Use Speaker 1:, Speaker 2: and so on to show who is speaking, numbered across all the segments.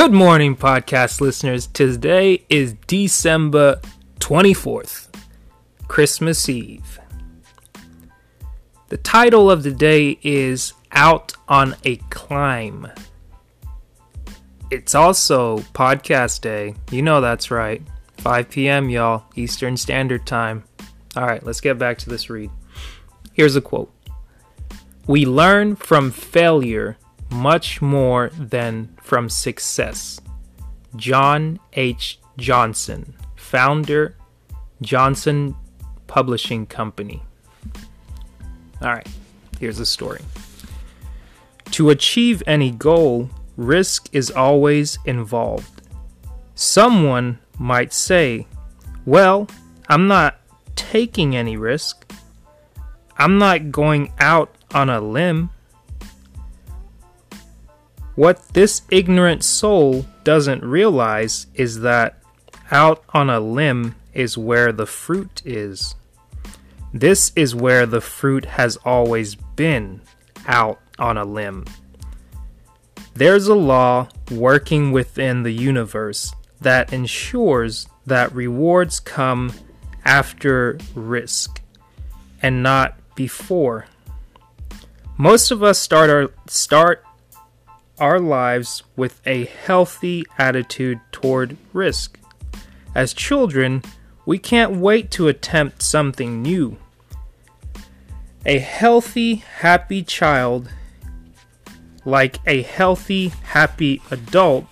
Speaker 1: Good morning, podcast listeners. Today is December 24th, Christmas Eve. The title of the day is Out on a Limb. It's also podcast day. You know that's right. 5 p.m., y'all, Eastern Standard Time. All right, let's get back to this read. Here's a quote We learn from failure much more than from success. John H. Johnson, founder, Johnson Publishing Company. All right, here's the story. To achieve any goal, risk is always involved. Someone might say, Well, I'm not taking any risk. I'm not going out on a limb. What this ignorant soul doesn't realize is that out on a limb is where the fruit is. This is where the fruit has always been out on a limb. There's a law working within the universe that ensures that rewards come after risk and not before. Most of us start our start our lives with a healthy attitude toward risk. As children, we can't wait to attempt something new. A healthy, happy child, like a healthy, happy adult,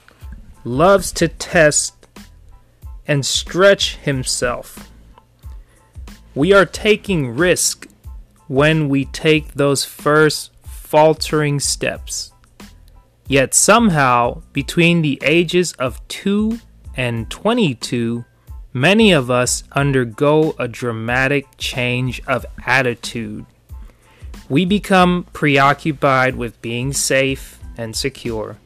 Speaker 1: loves to test and stretch himself. We are taking risk when we take those first faltering steps. Yet somehow, between the ages of 2 and 22, many of us undergo a dramatic change of attitude. We become preoccupied with being safe and secure.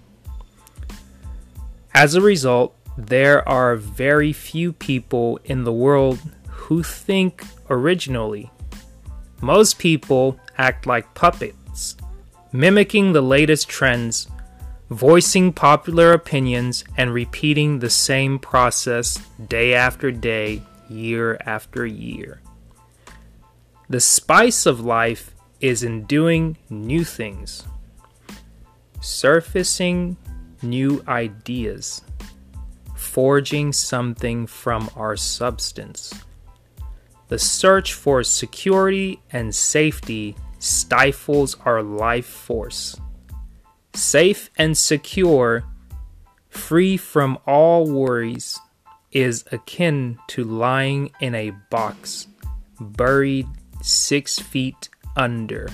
Speaker 1: As a result, there are very few people in the world who think originally. Most people act like puppets, mimicking the latest trends voicing popular opinions and repeating the same process day after day, year after year. The spice of life is in doing new things, surfacing new ideas, forging something from our substance. The search for security and safety stifles our life force safe and secure, free from all worries, is akin to lying in a box, buried six feet under.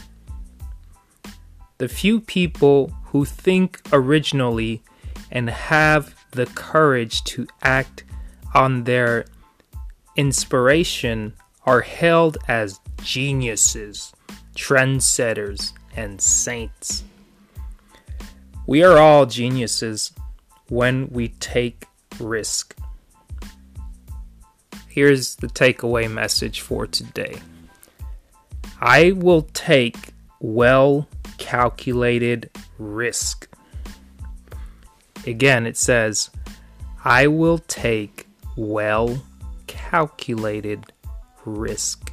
Speaker 1: The few people who think originally and have the courage to act on their inspiration are hailed as geniuses, trendsetters, and saints. We are all geniuses when we take risk. Here's the takeaway message for today I will take well calculated risk. Again, it says, I will take well calculated risk.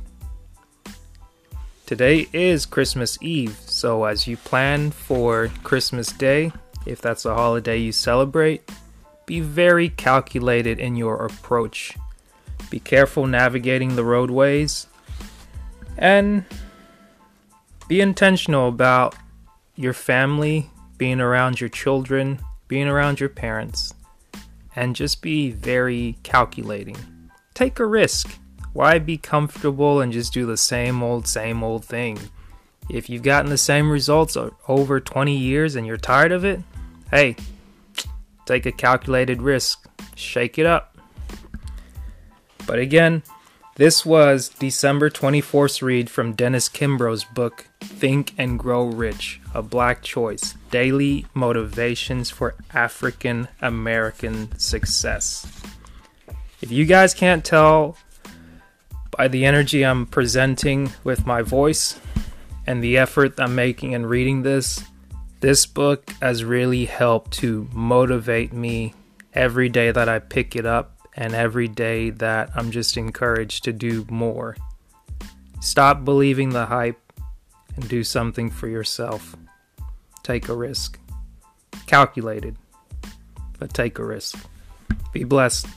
Speaker 1: Today is Christmas Eve, so as you plan for Christmas Day, if that's a holiday you celebrate, be very calculated in your approach. Be careful navigating the roadways and be intentional about your family, being around your children, being around your parents, and just be very calculating. Take a risk why be comfortable and just do the same old, same old thing? If you've gotten the same results over 20 years and you're tired of it, hey, take a calculated risk, shake it up. But again, this was December 24th read from Dennis Kimbro's book, Think and Grow Rich A Black Choice Daily Motivations for African American Success. If you guys can't tell by the energy I'm presenting with my voice and the effort I'm making in reading this, This book has really helped to motivate me every day that I pick it up and every day that I'm just encouraged to do more. Stop believing the hype and do something for yourself. Take a risk. Calculated, but take a risk. Be blessed.